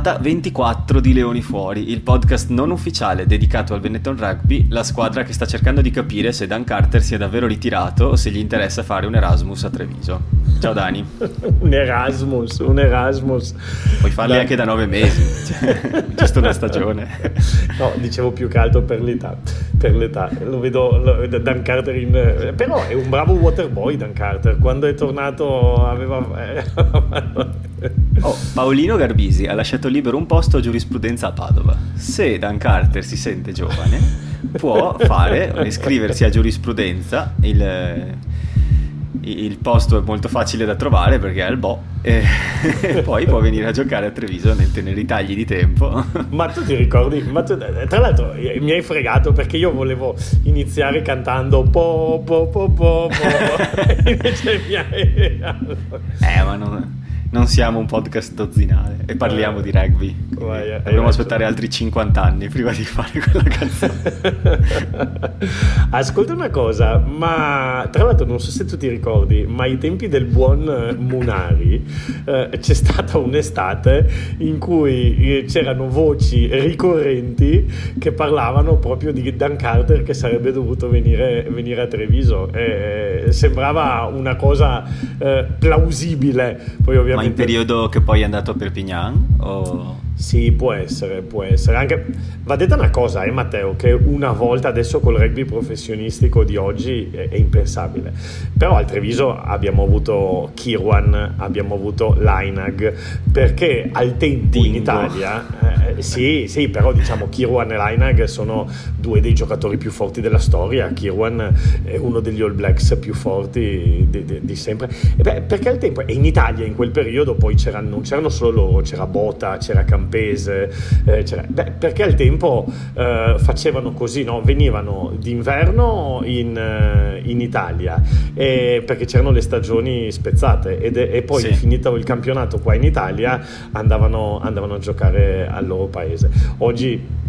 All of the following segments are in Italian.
Puntata 24 di Leoni Fuori, il podcast non ufficiale dedicato al Benetton Rugby, la squadra che sta cercando di capire se Dan Carter si è davvero ritirato o se gli interessa fare un Erasmus a Treviso. Ciao Dani. un Erasmus, un Erasmus. Puoi farli da... anche da nove mesi, cioè, giusto una stagione. no, dicevo più che altro per l'età, per l'età. Lo vedo, lo, Dan Carter in... Però è un bravo waterboy Dan Carter, quando è tornato aveva... oh, Paolino Garbisi ha lasciato libero un posto a giurisprudenza a Padova. Se Dan Carter si sente giovane, può fare, iscriversi a giurisprudenza, il, il posto è molto facile da trovare perché è al Bo e poi può venire a giocare a Treviso nel tenere i tagli di tempo. Ma tu ti ricordi? Tu, tra l'altro mi hai fregato perché io volevo iniziare cantando po po po po po invece mi hai... Eh ma non non siamo un podcast dozzinale e parliamo di rugby. Vai, Dovremmo aspettare altri 50 anni prima di fare quella canzone. Ascolta una cosa, ma tra l'altro non so se tu ti ricordi, ma ai tempi del buon Munari eh, c'è stata un'estate in cui eh, c'erano voci ricorrenti che parlavano proprio di Dan Carter che sarebbe dovuto venire, venire a Treviso. Eh, sembrava una cosa eh, plausibile. Poi ovviamente ma in periodo che poi è andato a Perpignan? O... Sì, può essere, può essere. Anche, va detta una cosa, eh, Matteo, che una volta adesso col rugby professionistico di oggi è, è impensabile. Però al Treviso abbiamo avuto Kirwan, abbiamo avuto Lainag, perché al tempo Dingo. in Italia, eh, sì, sì, però diciamo Kirwan e Lainag sono due dei giocatori più forti della storia. Kirwan è uno degli All Blacks più forti di, di, di sempre. Beh, perché al tempo, e in Italia in quel periodo poi c'erano, non c'erano solo loro, c'era Bota, c'era Campino Campese, eh, beh, perché al tempo eh, facevano così, no? venivano d'inverno in, eh, in Italia perché c'erano le stagioni spezzate ed, e poi sì. finito il campionato qua in Italia andavano, andavano a giocare al loro paese. Oggi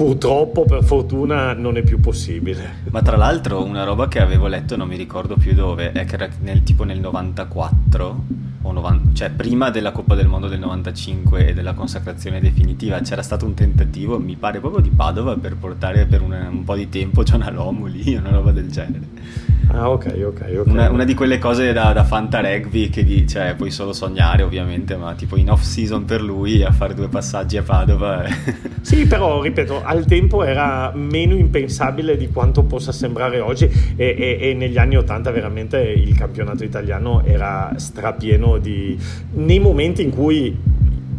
purtroppo per fortuna non è più possibile. Ma tra l'altro una roba che avevo letto, non mi ricordo più dove, è che era nel, tipo nel 94, 90, cioè prima della Coppa del Mondo del 95 e della consacrazione definitiva, c'era stato un tentativo, mi pare proprio di Padova, per portare per un, un po' di tempo John Alomu lì, una roba del genere. Ah, ok, ok, ok. Una, una di quelle cose da, da Fanta Rugby che di, cioè, puoi solo sognare, ovviamente, ma tipo in off season per lui a fare due passaggi a Padova. sì, però ripeto, al tempo era meno impensabile di quanto possa sembrare oggi e, e, e negli anni 80 veramente il campionato italiano era strapieno di... nei momenti in cui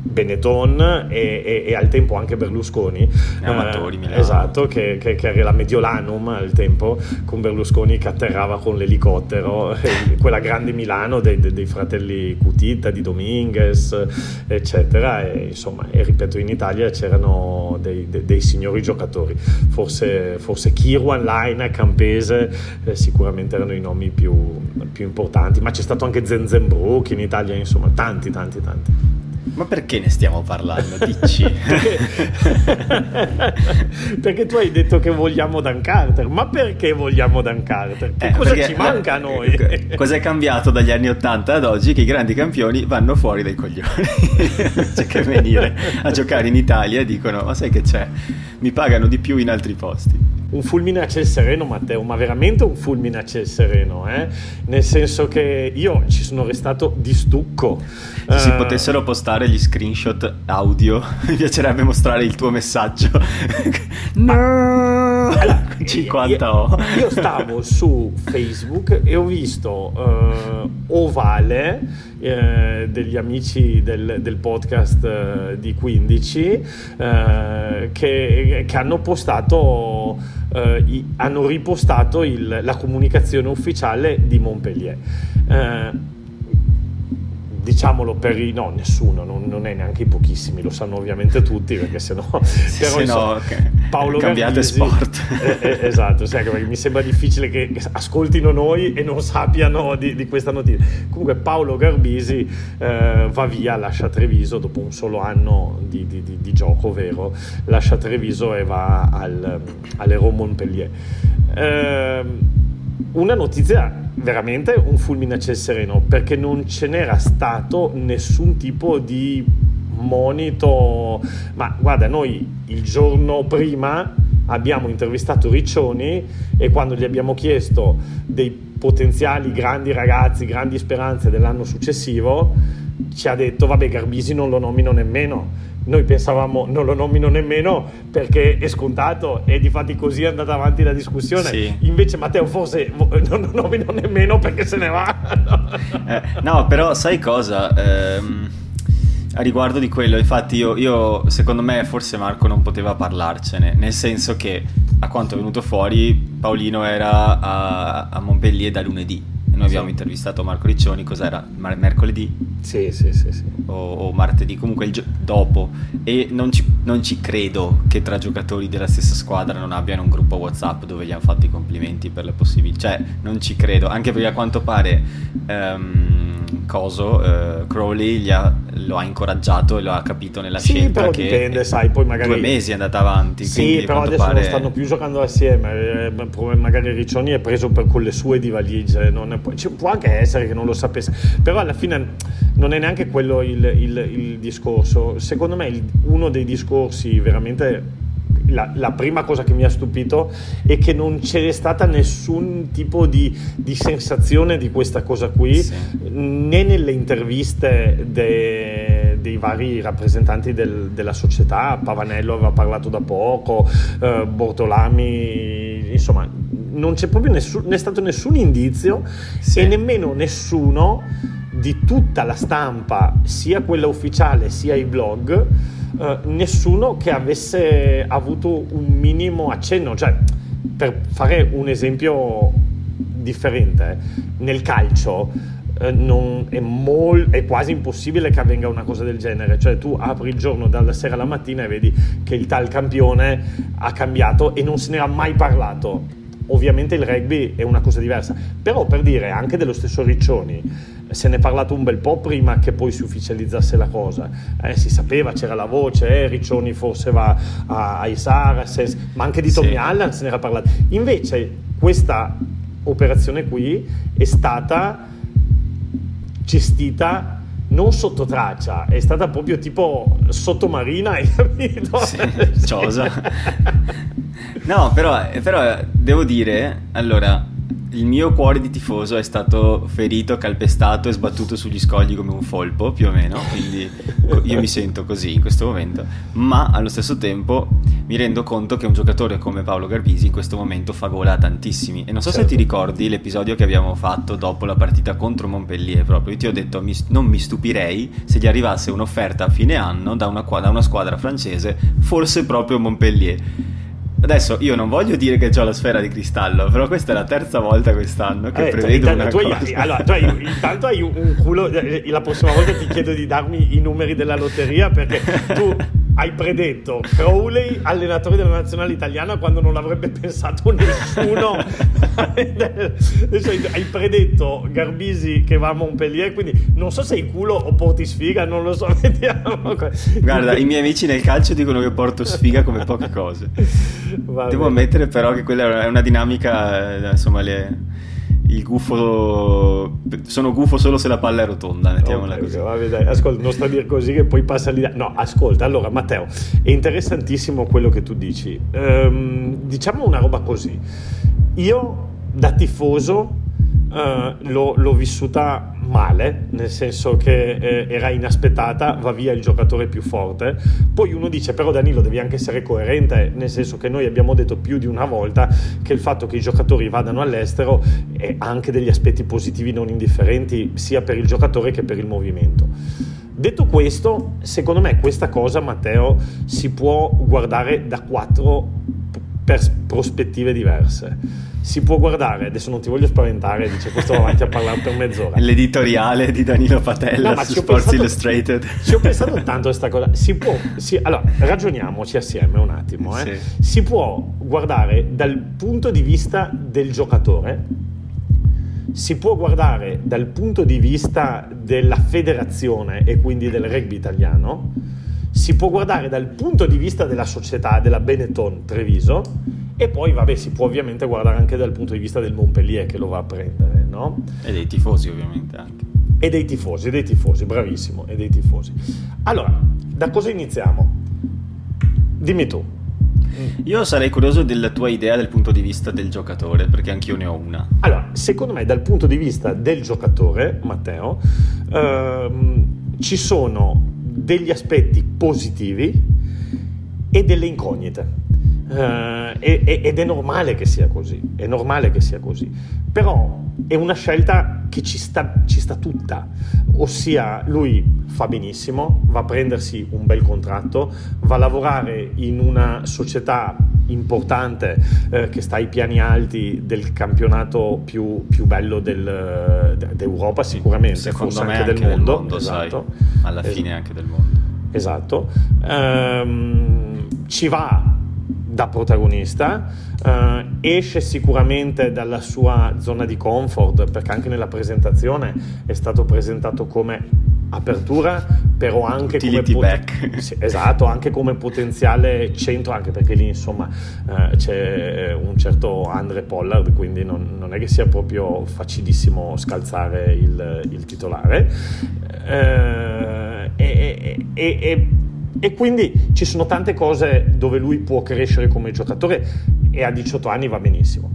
Benetton e, e, e, al tempo anche Berlusconi. Amatori, eh, esatto che, che, che, era la Mediolanum al tempo con Berlusconi che atterrava con l'elicottero quella grande Milano dei, dei, dei, fratelli Cutita di Dominguez eccetera. E insomma e ripeto in Italia c'erano dei, dei signori giocatori. Forse, forse Kirwan, Laina, Campese eh, sicuramente erano i nomi più, più importanti ma c'è stato anche Zenzenbrook in Italia insomma tanti tanti tanti ma perché ne stiamo parlando? Dici. perché, tu hai detto che vogliamo Dan Carter. Ma perché vogliamo Dan Carter? Che eh, cosa perché, ci manca a noi? Cos'è cambiato dagli anni 80 ad oggi? Che i grandi campioni vanno fuori dai coglioni. c'è che venire a giocare in Italia e dicono: Ma sai che c'è? Mi pagano di più in altri posti un fulmine a ciel sereno, Matteo, ma veramente un fulmine a ciel sereno, eh? nel senso che io ci sono restato di stucco. Se uh, si eh, potessero postare gli screenshot audio, mi piacerebbe mostrare il tuo messaggio. no! Allora, 50 o. Io, io stavo su Facebook e ho visto uh, Ovale eh, degli amici del, del podcast di 15 eh, che, che, hanno postato eh, hanno ripostato il, la comunicazione ufficiale di Montpellier eh, diciamolo per i no, nessuno, non, non, è neanche i pochissimi, lo sanno ovviamente tutti perché sennò però, se no, okay. Paolo cambiate Garbisi, sport. Eh, eh, esatto, sì, perché mi sembra difficile che ascoltino noi e non sappiano di, di questa notizia. Comunque Paolo Garbisi eh, va via, lascia Treviso dopo un solo anno di, di, di gioco vero, lascia Treviso e va al, all'Euro Montpellier. Eh, una notizia veramente un fulmine a ciel sereno perché non ce n'era stato nessun tipo di monito, ma guarda, noi il giorno prima abbiamo intervistato Riccioni e quando gli abbiamo chiesto dei potenziali grandi ragazzi, grandi speranze dell'anno successivo, ci ha detto vabbè Garbisi non lo nomino nemmeno. Noi pensavamo non lo nomino nemmeno perché è scontato e di fatti così è andata avanti la discussione. Sì. invece Matteo forse non lo nomino nemmeno perché se ne va eh, no però sai cosa? Ehm, a riguardo di quello infatti io, io, secondo me forse Marco non poteva parlarcene nel senso che a quanto è venuto fuori Paolino era a, a Montpellier da lunedì noi abbiamo sì. intervistato Marco Riccioni, cos'era? Mar- mercoledì? Sì, sì, sì. sì. O, o, martedì, comunque il gio- dopo. E non ci, non ci, credo che tra giocatori della stessa squadra non abbiano un gruppo WhatsApp dove gli hanno fatto i complimenti per le possibilità. Cioè, non ci credo, anche perché a quanto pare um, Coso, uh, Crowley ha, lo ha incoraggiato e lo ha capito nella sì, scelta. Però dipende, sai, poi magari... Due mesi è andata avanti. Sì, però adesso pare... non stanno più giocando assieme. Eh, magari Riccioni è preso per, con le sue di valigie, non è poi, può anche essere che non lo sapesse, però alla fine non è neanche quello il, il, il discorso. Secondo me il, uno dei discorsi veramente la, la, prima cosa che mi ha stupito è che non c'è stata nessun tipo di, di sensazione di questa cosa qui, sì. né nelle interviste de, dei vari rappresentanti del, della società, Pavanello aveva parlato da poco, eh, Bortolami, insomma non c'è proprio nessun, è stato nessun indizio sì. e nemmeno nessuno di tutta la stampa, sia quella ufficiale sia i blog, eh, nessuno che avesse avuto un minimo accenno. Cioè, per fare un esempio differente, nel calcio eh, è, mol- è, quasi impossibile che avvenga una cosa del genere, cioè tu apri il giorno dalla sera alla mattina e vedi che il tal campione ha cambiato e non se ne era mai parlato Ovviamente il rugby è una cosa diversa, però per dire anche dello stesso Riccioni, se ne è parlato un bel po' prima che poi si ufficializzasse la cosa. Eh, si sapeva, c'era la voce, eh, Riccioni forse va ai Saracens, ma anche di Tommy sì. Allen se ne era parlato. Invece questa operazione qui è stata gestita non sotto traccia, è stata proprio tipo sottomarina, hai capito? Sì, ciosa. No, però, però devo dire, allora, il mio cuore di tifoso è stato ferito, calpestato e sbattuto sugli scogli come un folpo, più o meno, quindi io mi sento così in questo momento, ma allo stesso tempo mi rendo conto che un giocatore come Paolo Garbisi in questo momento fa gola a tantissimi. E non so certo. se ti ricordi l'episodio che abbiamo fatto dopo la partita contro Montpellier proprio, io ti ho detto non mi stupirei se gli arrivasse un'offerta a fine anno da una, da una squadra francese, forse proprio Montpellier Adesso io non voglio dire che ho la sfera di cristallo, però questa è la terza volta quest'anno che eh, prevedo t- una tu cosa. Hai, allora, tu hai, intanto hai un culo, eh, la prossima volta ti chiedo di darmi i numeri della lotteria perché tu hai predetto Crowley allenatore della nazionale italiana quando non l'avrebbe pensato nessuno. Hai predetto Garbisi che va a Montpellier quindi non so se hai culo o porti sfiga non lo so vediamo. Guarda i miei amici nel calcio dicono che porto sfiga come poche cose. Va devo ammettere però che quella è una dinamica eh, insomma le il gufo sono gufo solo se la palla è rotonda mettiamola okay, così. vabbè, dai, ascolta non sta a dire così che poi passa lì no ascolta allora Matteo è interessantissimo quello che tu dici. Ehm, diciamo una roba così. Io da tifoso eh, l'ho, l'ho, vissuta male, nel senso che eh, era inaspettata, va via il giocatore più forte. Poi uno dice, però Danilo devi anche essere coerente, nel senso che noi abbiamo detto più di una volta che il fatto che i giocatori vadano all'estero ha anche degli aspetti positivi non indifferenti, sia per il giocatore che per il movimento. Detto questo, secondo me questa cosa, Matteo, si può guardare da quattro prospettive diverse si può guardare, adesso non ti voglio spaventare, dice questo avanti a parlare per mezz'ora. L'editoriale di Danilo Patella no, su Sports pensato, Illustrated. Ci ho pensato tanto a questa cosa. Si può, si, allora, ragioniamoci assieme un attimo. Eh. Sì. Si può guardare dal punto di vista del giocatore, si può guardare dal punto di vista della federazione e quindi del rugby italiano, si può guardare dal punto di vista della società, della Benetton Treviso e poi, vabbè, si può ovviamente guardare anche dal punto di vista del Montpellier che lo va a prendere, no? E dei tifosi, ovviamente anche. E dei tifosi, dei tifosi, bravissimo, e dei tifosi. Allora, da cosa iniziamo? Dimmi tu. Io sarei curioso della tua idea dal punto di vista del giocatore, perché anch'io ne ho una. Allora, secondo me dal punto di vista del giocatore, Matteo, ehm, ci sono degli aspetti positivi e delle incognite. Uh, ed è normale che sia così, è normale che sia così, però è una scelta che ci sta, ci sta tutta, ossia lui fa benissimo, va a prendersi un bel contratto, va a lavorare in una società importante eh, che sta ai piani alti del campionato più, più bello del, d'Europa sicuramente, Secondo forse me anche, del mondo, mondo esatto. sai, alla fine anche del mondo. Esatto, um, ci va da protagonista, uh, esce sicuramente dalla sua zona di comfort perché anche nella presentazione è stato presentato come apertura però anche Utility come pot- sì, esatto, anche come potenziale centro anche perché lì insomma uh, c'è un certo Andre Pollard quindi non, non, è che sia proprio facilissimo scalzare il, il titolare. Uh, e, e, e e quindi ci sono tante cose dove lui può crescere come giocatore e a 18 anni va benissimo.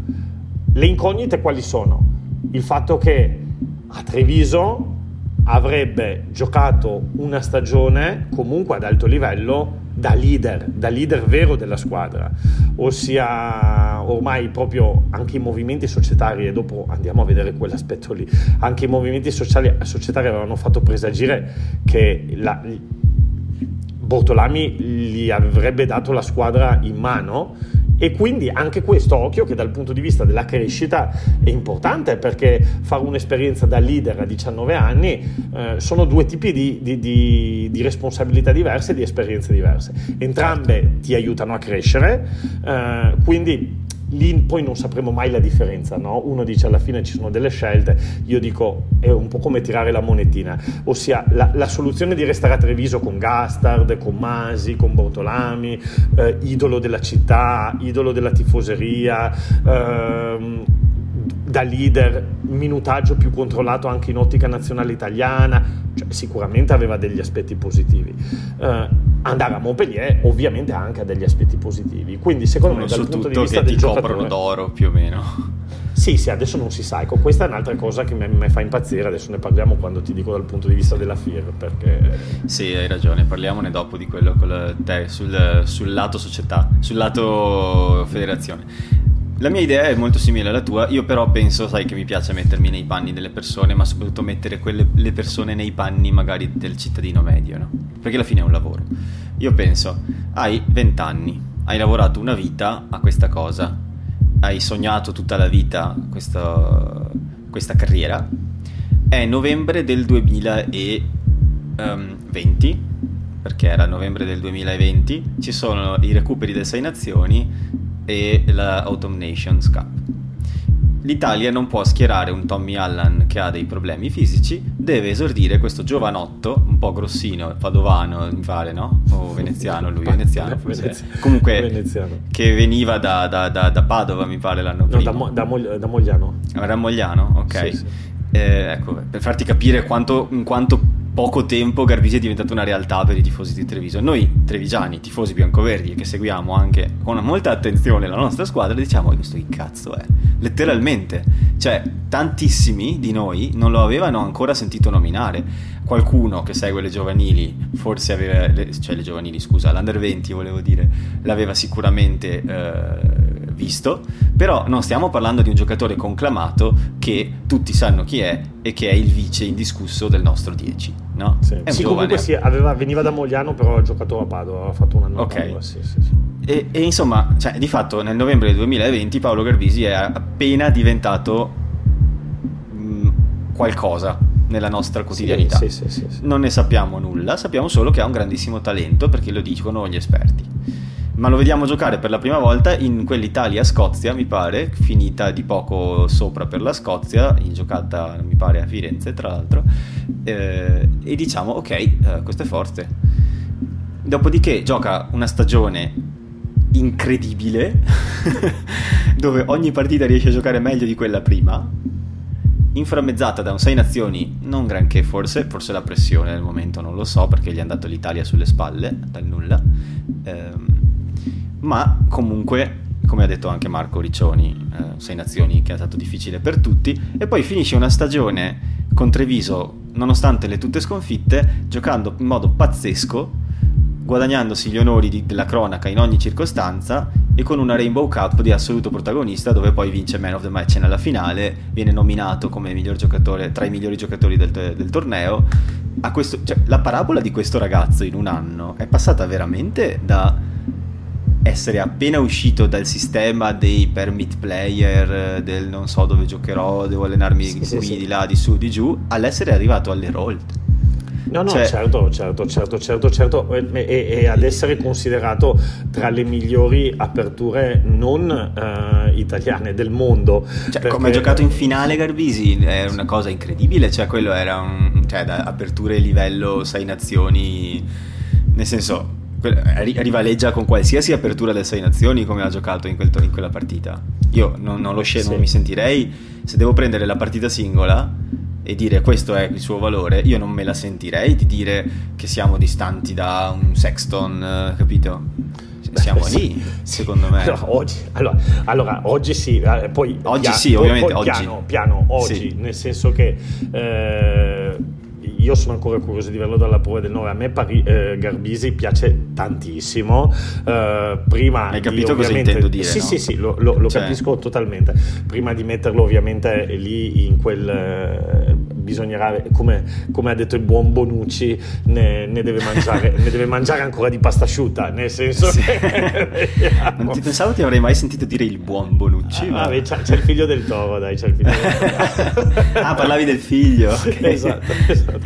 Le incognite quali sono? Il fatto che a Treviso avrebbe giocato una stagione comunque ad alto livello da leader, da leader vero della squadra, ossia ormai proprio anche i movimenti societari, e dopo andiamo a vedere quell'aspetto lì, anche i movimenti sociali, societari avevano fatto presagire che la, Bortolami gli avrebbe dato la squadra in mano e quindi anche questo occhio che dal punto di vista della crescita è importante perché fare un'esperienza da leader a 19 anni eh, sono due tipi di, di, di, di, responsabilità diverse e di esperienze diverse. Entrambe ti aiutano a crescere, eh, quindi lì poi non sapremo mai la differenza, no? Uno dice alla fine ci sono delle scelte, io dico è un po' come tirare la monetina, ossia la, la soluzione di restare a Treviso con Gastard, con Masi, con Bortolami, eh, idolo della città, idolo della tifoseria, ehm, da leader, minutaggio più controllato anche in ottica nazionale italiana, cioè, sicuramente aveva degli aspetti positivi. Uh, andare a Montpellier ovviamente anche ha degli aspetti positivi, quindi secondo me dal punto di vista del ti giocatore... coprono d'oro più o meno. Sì, sì, adesso non si sa, ecco, questa è un'altra cosa che mi fa impazzire, adesso ne parliamo quando ti dico dal punto di vista della FIR, perché... Sì, hai ragione, parliamone dopo di quello con te, sul, sul lato società, sul lato federazione. La mia idea è molto simile alla tua, io però penso, sai che mi piace mettermi nei panni delle persone, ma soprattutto mettere quelle, le persone nei panni magari del cittadino medio, no? Perché alla fine è un lavoro. Io penso, hai 20 anni, hai lavorato una vita a questa cosa, hai sognato tutta la vita questa, questa carriera, è novembre del 2020, perché era novembre del 2020, ci sono i recuperi delle sei nazioni e la Autumn Nations Cup. L'Italia non può schierare un Tommy Allan che ha dei problemi fisici, deve esordire questo giovanotto, un po' grossino, padovano, mi pare, no? O veneziano, lui veneziano forse. Venezia. Comunque, veneziano. che veniva da, da, da, da, Padova, mi pare, l'anno prima. No, da, Mo- da Mogliano. Era Mogliano? Ok. Sì, sì. Eh, ecco, per farti capire quanto, in quanto poco tempo Garbisi è diventato una realtà per i tifosi di Treviso. Noi, trevigiani, tifosi biancoverdi, che seguiamo anche con molta attenzione la nostra squadra, diciamo questo che cazzo è? Letteralmente. Cioè, tantissimi di noi non lo avevano ancora sentito nominare. Qualcuno che segue le giovanili, forse aveva, le, cioè le giovanili, scusa, l'Under 20 volevo dire, l'aveva sicuramente eh, visto, però non stiamo parlando di un giocatore conclamato che tutti sanno chi è e che è il vice indiscusso del nostro 10 no? Sì, sì comunque sì, aveva, veniva da Mogliano, però ha giocato a Padova, aveva fatto un anno okay. a Padova, sì, sì, sì. E, e, insomma, cioè, di fatto nel novembre del 2020 Paolo Garbisi è appena diventato mh, mm, qualcosa nella nostra quotidianità. Sì, sì, sì, non ne sappiamo nulla, sappiamo solo che ha un grandissimo talento perché lo dicono gli esperti ma lo vediamo giocare per la prima volta in quell'Italia-Scozia, mi pare, finita di poco sopra per la Scozia, in giocata, mi pare, a Firenze, tra l'altro, eh, e diciamo, ok, eh, questo è forte. Dopodiché gioca una stagione incredibile, dove ogni partita riesce a giocare meglio di quella prima, inframmezzata da un 6 nazioni, non granché forse, forse la pressione del momento non lo so perché gli è andato l'Italia sulle spalle dal nulla, ehm, ma comunque come ha detto anche Marco Riccioni, eh, 6 nazioni che è stato difficile per tutti, e poi finisce una stagione con Treviso, nonostante le tutte sconfitte, giocando in modo pazzesco, guadagnandosi gli onori di, della cronaca in ogni circostanza e con una Rainbow Cup di assoluto protagonista dove poi vince Man of the Match nella finale, viene nominato come miglior giocatore tra i migliori giocatori del, del torneo. Questo, cioè, la parabola di questo ragazzo in un anno è passata veramente da essere appena uscito dal sistema dei permit player, del non so dove giocherò, devo allenarmi sì, qui, sì, di là, di su, di giù, all'essere arrivato alle rolled. No, no, cioè, certo, certo, certo, certo, certo, e, e, ad essere considerato tra le migliori aperture non uh, italiane del mondo. Cioè, perché... come ha giocato in finale Garbisi è una cosa incredibile, cioè quello era un, cioè, da aperture livello 6 nazioni, nel senso rivaleggia con qualsiasi apertura delle sei nazioni come ha giocato in, quel, in quella partita. Io non, non lo scendo, sì. non mi sentirei, se devo prendere la partita singola e dire questo è il suo valore, io non me la sentirei di dire che siamo distanti da un Sexton, capito? Siamo Beh, lì, sì, secondo me. Allora, oggi, allora, allora, oggi sì, eh, poi oggi piano, sì, ovviamente poi, oggi. Piano, piano, oggi, sì. nel senso che eh, io sono ancora curioso di verlo dalla prova del 9. A me Pari, eh, Garbisi piace tantissimo. Uh, prima Hai capito cosa intendo dire? Sì, no? sì, sì, lo, lo, lo cioè... capisco totalmente. Prima di metterlo ovviamente lì in quel... Eh, bisognerà, come, come, ha detto il buon Bonucci, ne, ne, deve mangiare, ne, deve mangiare, ancora di pasta asciutta, nel senso sì. che... non ti pensavo ti avrei mai sentito dire il buon Bonucci. Ah, ma... vabbè, c'è, c'è, il figlio del toro, dai, c'è il figlio del toro. ah, parlavi del figlio. Okay. Esatto, esatto.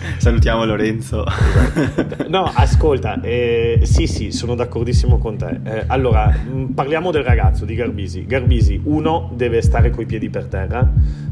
Salutiamo Lorenzo. no, ascolta, eh, sì, sì, sono d'accordissimo con te. Eh, allora, mh, parliamo del ragazzo di Garbisi. Garbisi, uno, deve stare coi piedi per terra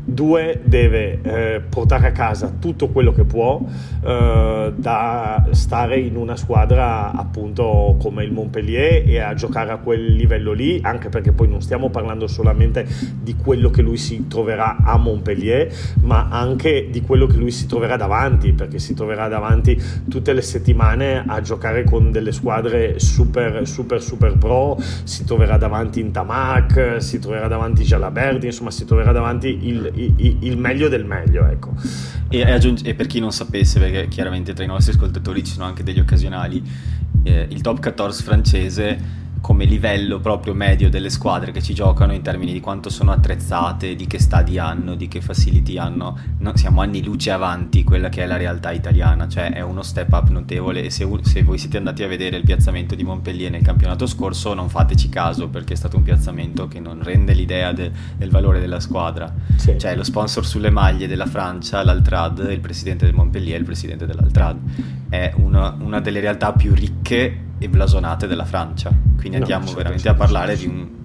due deve eh, portare a casa tutto quello che può eh, da stare in una squadra appunto come il Montpellier e a giocare a quel livello lì anche perché poi non stiamo parlando solamente di quello che lui si troverà a Montpellier ma anche di quello che lui si troverà davanti perché si troverà davanti tutte le settimane a giocare con delle squadre super super super pro si troverà davanti in Tamac si troverà davanti Jalaberti insomma si troverà davanti il, il, meglio del meglio. Ecco. E, aggiunge, e, per chi non sapesse, perché chiaramente tra i nostri ascoltatori ci sono anche degli occasionali, eh, il top 14 francese come livello proprio medio delle squadre che ci giocano in termini di quanto sono attrezzate, di che stadi hanno, di che facility hanno. No, siamo anni luce avanti quella che è la realtà italiana, cioè è uno step up notevole e se, se, voi siete andati a vedere il piazzamento di Montpellier nel campionato scorso non fateci caso perché è stato un piazzamento che non rende l'idea de, del valore della squadra. Sì. Cioè lo sponsor sulle maglie della Francia, l'Altrad, il presidente del Montpellier e il presidente dell'Altrad. È una, una delle realtà più ricche e blasonate della Francia. Quindi no, andiamo veramente a parlare di un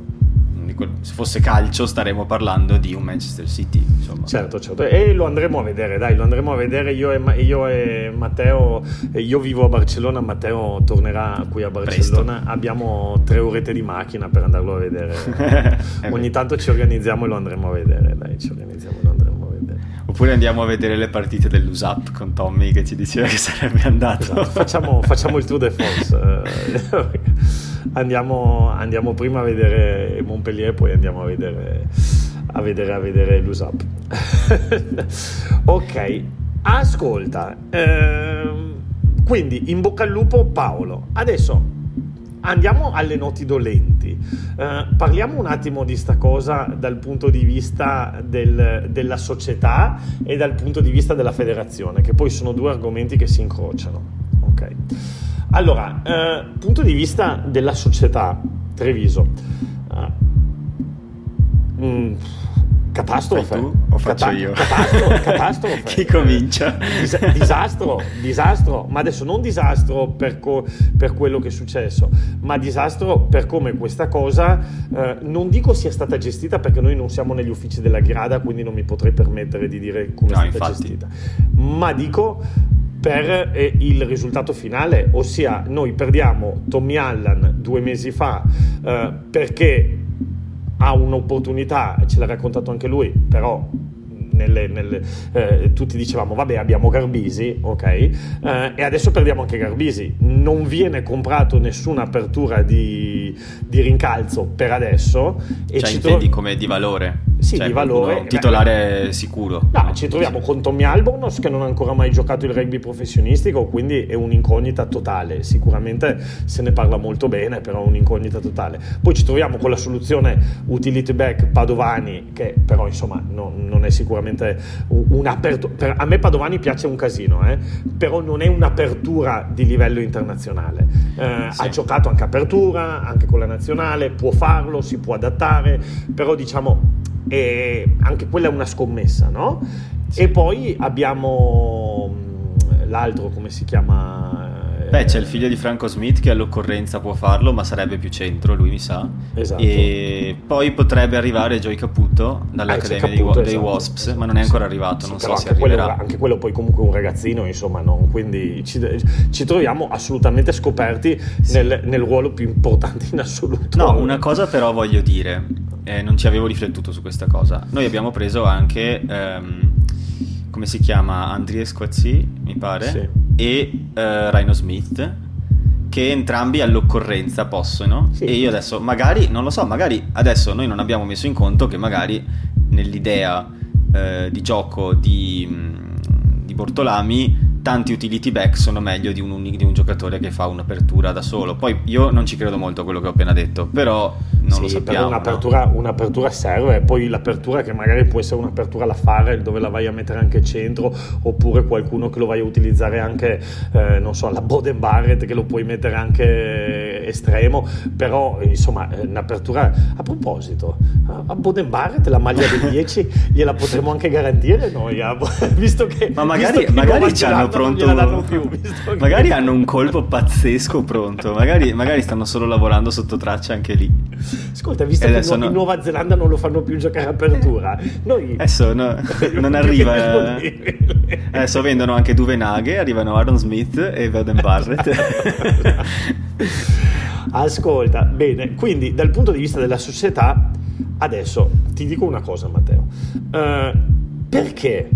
se fosse calcio staremmo parlando di un Manchester City insomma. certo certo e lo andremo a vedere dai lo andremo a vedere io e, io e Matteo io vivo a Barcellona Matteo tornerà qui a Barcellona Presto. abbiamo tre orette di macchina per andarlo a vedere ogni tanto ci organizziamo e lo andremo a vedere dai ci organizziamo e lo andremo a vedere Oppure andiamo a vedere le partite dell'USAP con Tommy che ci diceva che sarebbe andato. Esatto. Facciamo, facciamo, il tour de force. Eh, andiamo, andiamo, prima a vedere Montpellier e poi andiamo a vedere, a vedere, a vedere l'USAP. ok, ascolta. Ehm, quindi in bocca al lupo Paolo. Adesso andiamo alle noti dolenti. Uh, parliamo un attimo di sta cosa dal punto di vista del, della società e dal punto di vista della federazione, che poi sono due argomenti che si incrociano. Ok. Allora, uh, punto di vista della società, Treviso. Uh, Catastrofe. tu o faccio Cata- io? Catastrofe. catastrofe. Chi comincia? Dis- disastro, disastro, ma adesso non disastro per, co- per, quello che è successo, ma disastro per come questa cosa, eh, non dico sia stata gestita perché noi non siamo negli uffici della Grada, quindi non mi potrei permettere di dire come no, è stata infatti. gestita, ma dico per eh, il risultato finale, ossia noi perdiamo Tommy Allan due mesi fa eh, perché ha un'opportunità, ce l'ha raccontato anche lui, però nelle, nelle, eh, tutti dicevamo vabbè abbiamo Garbisi, ok, eh, e adesso perdiamo anche Garbisi, non viene comprato nessuna apertura di, di rincalzo per adesso. E cioè ci intendi tro- come di valore? Sì, cioè, di valore. Un titolare sicuro. No, ci troviamo con Tommy Albornoz che non ha ancora mai giocato il rugby professionistico, quindi è un'incognita totale. Sicuramente se ne parla molto bene, però è un'incognita totale. Poi ci troviamo con la soluzione utility back Padovani, che però insomma no, non è sicuramente un'apertura. A me Padovani piace un casino, eh? però non è un'apertura di livello internazionale. Eh, sì. Ha giocato anche apertura, anche con la nazionale, può farlo, si può adattare, però diciamo e anche quella è una scommessa, no? Sì. E poi abbiamo mm, l'altro, come si chiama? Beh, c'è il figlio di Franco Smith che all'occorrenza può farlo, ma sarebbe più centro, lui mi sa. Esatto. E poi potrebbe arrivare Joy Caputo dall'Accademia eh, Caputo, dei, esatto, Wasps, esatto. ma non è ancora arrivato, sì, non so se arriverà. Quello, anche quello poi comunque un ragazzino, insomma, non, quindi ci, ci, troviamo assolutamente scoperti sì. nel, nel, ruolo più importante in assoluto. No, una cosa però voglio dire, eh, non ci avevo riflettuto su questa cosa. Noi abbiamo preso anche... Ehm, come si chiama? Andries Squazzi, mi pare. Sì e uh, Rhino Smith che entrambi all'occorrenza possono sì. e io adesso magari non lo so magari adesso noi non abbiamo messo in conto che magari nell'idea uh, di gioco di, di Bortolami tanti utility back sono meglio di un, di un, giocatore che fa un'apertura da solo. Poi io non ci credo molto a quello che ho appena detto, però non sì, lo sappiamo. Un'apertura, no? un'apertura, serve, poi l'apertura che magari può essere un'apertura alla fare dove la vai a mettere anche centro, oppure qualcuno che lo vai a utilizzare anche, eh, non so, alla Boden Barrett che lo puoi mettere anche estremo, però insomma un'apertura... A proposito, a Boden Barrett la maglia del 10 gliela potremmo anche garantire noi, visto che... Ma magari, visto che magari ci hanno pronto. Più, magari hanno un colpo pazzesco pronto. Magari, magari, stanno solo lavorando sotto traccia anche lì. Ascolta, visto che no, in Nuova Zelanda non lo fanno più giocare apertura, noi. Adesso no, non arriva. Adesso vendono anche Duvenaghe, arrivano Aaron Smith e Velden Barrett. Ascolta, bene, quindi dal punto di vista della società, adesso ti dico una cosa, Matteo. Uh, perché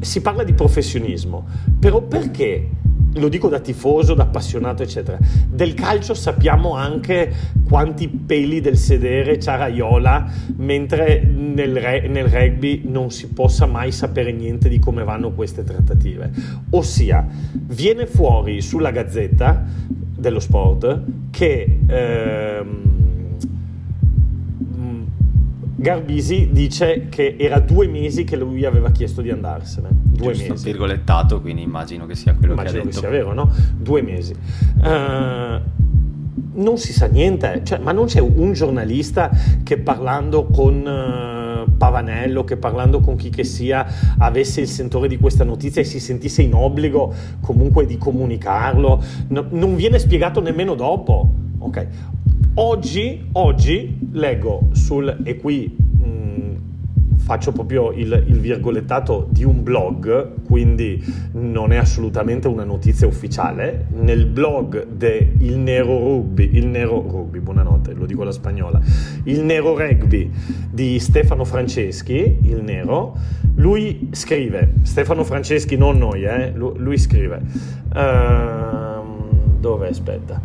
si parla di professionismo, però perché? Lo dico da tifoso, da appassionato, eccetera. Del calcio sappiamo anche quanti peli del sedere c'ha Raiola, mentre nel, re- nel rugby non si possa mai sapere niente di come vanno queste trattative. Ossia, viene fuori sulla gazzetta dello sport che... Ehm, Garbisi dice che era due mesi che lui aveva chiesto di andarsene. Due Giusto, mesi. virgolettato, quindi immagino che sia quello immagino che ha detto. che sia vero, no? Due mesi. Uh, non si sa niente, cioè, ma non c'è un giornalista che parlando con uh, Pavanello, che parlando con chi che sia, avesse il sentore di questa notizia e si sentisse in obbligo comunque di comunicarlo. No, non viene spiegato nemmeno dopo. Ok, Oggi, oggi leggo sul, e qui faccio proprio il, il, virgolettato di un blog, quindi non è assolutamente una notizia ufficiale, nel blog del Nero Rugby, il Nero Rugby, buonanotte, lo dico alla spagnola, il Nero Rugby di Stefano Franceschi, il Nero, lui scrive, Stefano Franceschi non noi, eh, lui, lui scrive, uh, dove aspetta?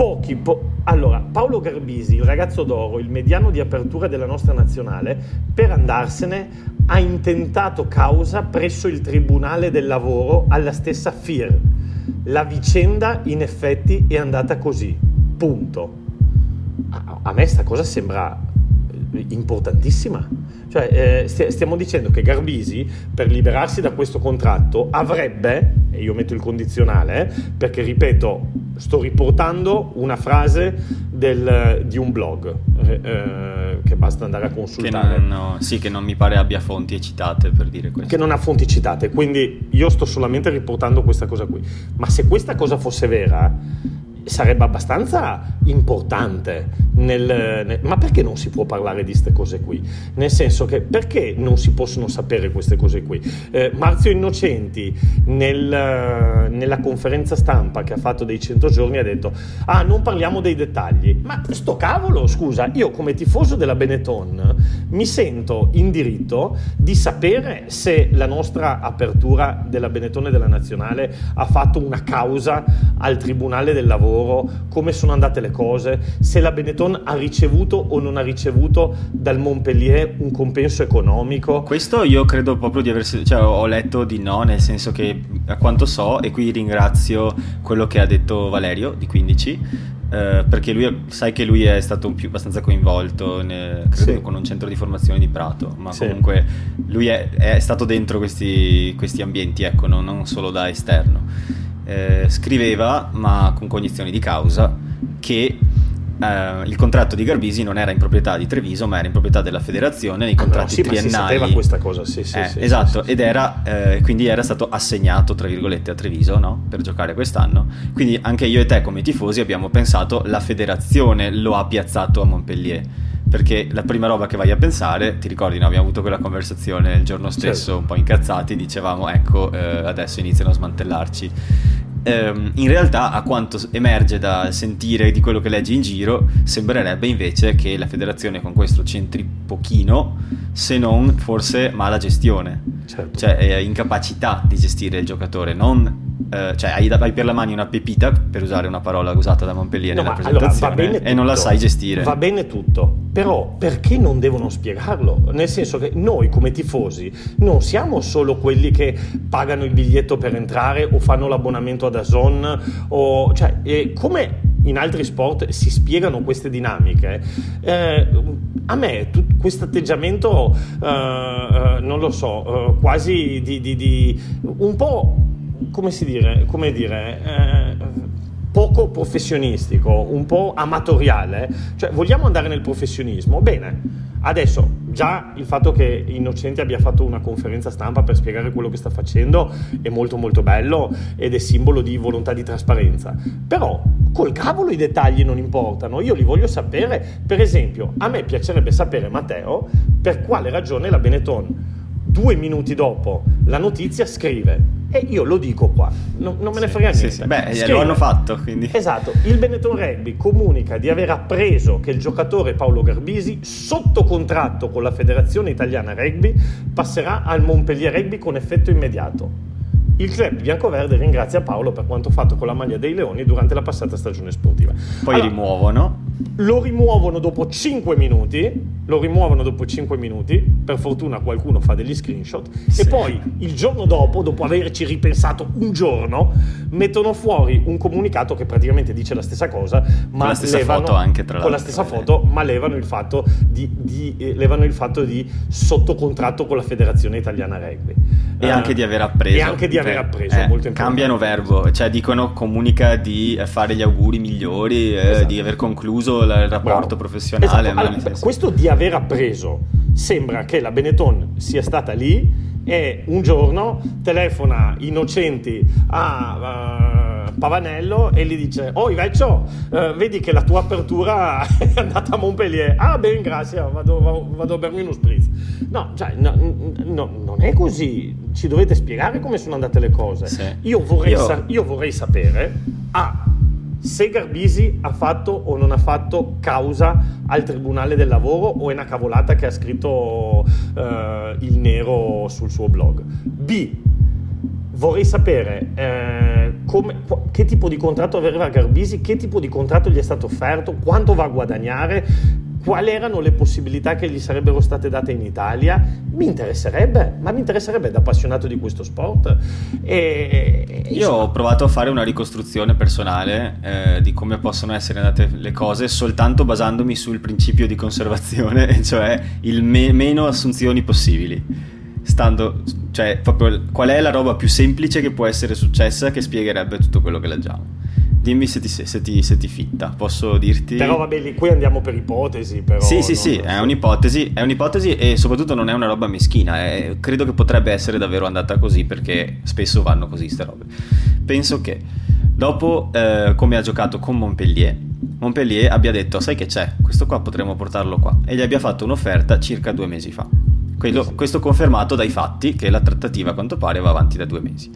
Pochi. Po- allora, Paolo Garbisi, il ragazzo d'oro, il mediano di apertura della nostra nazionale, per andarsene ha intentato causa presso il Tribunale del Lavoro alla stessa FIR. La vicenda, in effetti, è andata così. Punto. A, a me sta cosa sembra importantissima. Cioè, eh, stiamo dicendo che Garbisi, per liberarsi da questo contratto, avrebbe, e io metto il condizionale, perché ripeto, sto riportando una frase del, di un blog eh, eh che basta andare a consultare. Che non, no, sì, che non mi pare abbia fonti citate per dire questo. Che non ha fonti citate, quindi io sto solamente riportando questa cosa qui. Ma se questa cosa fosse vera sarebbe abbastanza importante. Nel, nel, ma perché non si può parlare di queste cose qui? Nel senso che perché non si possono sapere queste cose qui? Eh, Marzio Innocenti nel, nella conferenza stampa che ha fatto dei 100 giorni ha detto ah non parliamo dei dettagli ma sto cavolo scusa io come tifoso della Benetton mi sento in diritto di sapere se la nostra apertura della Benetton e della Nazionale ha fatto una causa al Tribunale del Lavoro lavoro, come sono andate le cose, se la Benetton ha ricevuto o non ha ricevuto dal Montpellier un compenso economico. Questo io credo proprio di aver cioè ho letto di no, nel senso che a quanto so, e qui ringrazio quello che ha detto Valerio di 15. Uh, perché lui sai che lui è stato più, abbastanza coinvolto ne, credo sì. con un centro di formazione di Prato ma sì. comunque lui è, è, stato dentro questi, questi ambienti ecco non, non solo da esterno eh, scriveva, ma con cognizioni di causa, che eh, il contratto di Garbisi non era in proprietà di Treviso, ma era in proprietà della federazione nei contratti ah, no, sì, triennali. Ma si sapeva questa cosa, sì, sì, eh, sì Esatto, sì, ed era eh, quindi era stato assegnato, tra virgolette, a Treviso no? per giocare quest'anno. Quindi anche io e te, come tifosi, abbiamo pensato la federazione lo ha piazzato a Montpellier perché la prima roba che vai a pensare, ti ricordi, no? abbiamo avuto quella conversazione il giorno stesso, certo. un po' incazzati, dicevamo ecco, eh, adesso iniziano a smantellarci ehm, in realtà a quanto emerge dal sentire di quello che leggi in giro sembrerebbe invece che la federazione con questo c'entri pochino se non forse mala gestione certo. cioè eh, incapacità di gestire il giocatore non eh, cioè hai, hai, per la mano una pepita per usare una parola usata da Montpellier no, nella presentazione allora, e non la sai gestire. Va bene tutto però perché non devono spiegarlo? Nel senso che noi come tifosi non siamo solo quelli che pagano il biglietto per entrare o fanno l'abbonamento a Dazon o cioè come in altri sport si spiegano queste dinamiche eh, a me questo atteggiamento eh, eh, non lo so eh, quasi di, di, di un po' come si dire, come dire eh, poco professionistico, un po' amatoriale, cioè vogliamo andare nel professionismo? Bene, adesso già il fatto che Innocenti abbia fatto una conferenza stampa per spiegare quello che sta facendo è molto molto bello ed è simbolo di volontà di trasparenza, però col cavolo i dettagli non importano, io li voglio sapere, per esempio a me piacerebbe sapere Matteo per quale ragione la Benetton due minuti dopo la notizia scrive e io lo dico qua, non, non me ne frega niente. Sì, sì. Beh, Scrive, lo hanno fatto, quindi. Esatto, il Benetton Rugby comunica di aver appreso che il giocatore Paolo Garbisi, sotto contratto con la Federazione Italiana Rugby, passerà al Montpellier Rugby con effetto immediato. Il club biancoverde ringrazia Paolo per quanto fatto con la maglia dei Leoni durante la passata stagione sportiva. Poi allora, rimuovono. Lo rimuovono dopo 5 minuti, lo rimuovono dopo 5 minuti, per fortuna qualcuno fa degli screenshot, sì. e poi il giorno dopo, dopo averci ripensato un giorno, mettono fuori un comunicato che praticamente dice la stessa cosa, ma con la stessa levano, foto anche tra l'altro. Con la stessa foto, ma levano il fatto di, di, eh, levano il fatto di sottocontratto con la Federazione Italiana Rugby. E uh, anche di aver appreso. E anche di aver appreso, eh, molto Cambiano verbo, cioè dicono comunica di fare gli auguri migliori, eh, esatto. di aver concluso il rapporto Bravo. professionale. Esatto. Allora, questo di aver appreso sembra che la Benetton sia stata lì e un giorno telefona Innocenti a uh, Pavanello e gli dice oh Iveccio uh, vedi che la tua apertura è andata a Montpellier ah ben grazie vado, vado a bermi uno spritz no, cioè, no, no, non è così ci dovete spiegare come sono andate le cose sì. io, vorrei io... Sa- io vorrei sapere ah, se Garbisi ha fatto o non ha fatto causa al Tribunale del Lavoro o è una cavolata che ha scritto uh, il nero sul suo blog. B. Vorrei sapere eh, come, che tipo di contratto aveva Garbisi, che tipo di contratto gli è stato offerto, quanto va a guadagnare, quali erano le possibilità che gli sarebbero state date in Italia, mi interesserebbe, ma mi interesserebbe da appassionato di questo sport. E, e, Io ho provato a fare una ricostruzione personale eh, di come possono essere andate le cose soltanto basandomi sul principio di conservazione, cioè il me- meno assunzioni possibili. Stando, cioè, proprio qual è la roba più semplice che può essere successa che spiegherebbe tutto quello che leggiamo. Dimmi se ti, se, ti, se ti, fitta, posso dirti... Però vabbè, lì, qui andiamo per ipotesi, però... Sì, sì, sì, è un'ipotesi, è un'ipotesi e soprattutto non è una roba meschina, è, credo che potrebbe essere davvero andata così perché spesso vanno così queste robe. Penso che dopo eh, come ha giocato con Montpellier, Montpellier abbia detto sai che c'è, questo qua potremmo portarlo qua e gli abbia fatto un'offerta circa due mesi fa. Quello, questo confermato dai fatti che la trattativa a quanto pare va avanti da due mesi.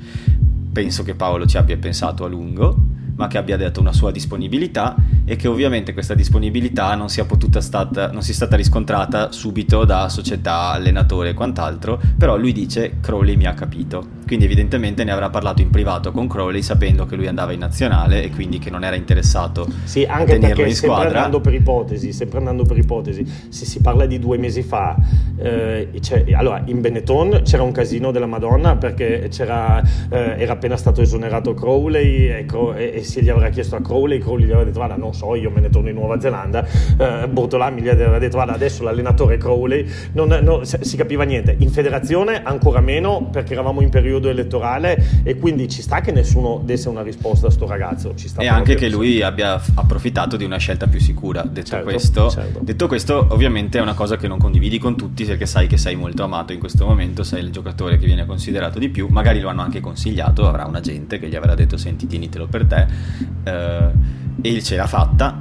Penso che Paolo ci abbia pensato a lungo ma che abbia detto una sua disponibilità e che ovviamente questa disponibilità non sia potuta stata, non sia stata riscontrata subito da società, allenatore e quant'altro, però lui dice Crowley mi ha capito. Quindi evidentemente ne avrà parlato in privato con Crowley sapendo che lui andava in nazionale e quindi che non era interessato sì, anche a tenerlo perché in squadra. Sempre andando per ipotesi, sempre andando per ipotesi, se si parla di due mesi fa, eh, allora in Benetton c'era un casino della Madonna perché eh, era appena stato esonerato Crowley e, e, si gli avrà chiesto a Crowley, Crowley gli aveva detto guarda non so io me ne torno in Nuova Zelanda, eh, Bortolami gli aveva detto guarda adesso l'allenatore Crowley, non, non, si capiva niente, in federazione ancora meno perché eravamo in periodo elettorale e quindi ci sta che nessuno desse una risposta a sto ragazzo. e anche che lui abbia approfittato di una scelta più sicura. Detto, certo, questo, certo. detto questo, ovviamente è una cosa che non condividi con tutti perché sai che sei molto amato in questo momento, sei il giocatore che viene considerato di più, magari lo hanno anche consigliato, avrà un agente che gli avrà detto senti tienitelo per te eh, e ce l'ha fatta.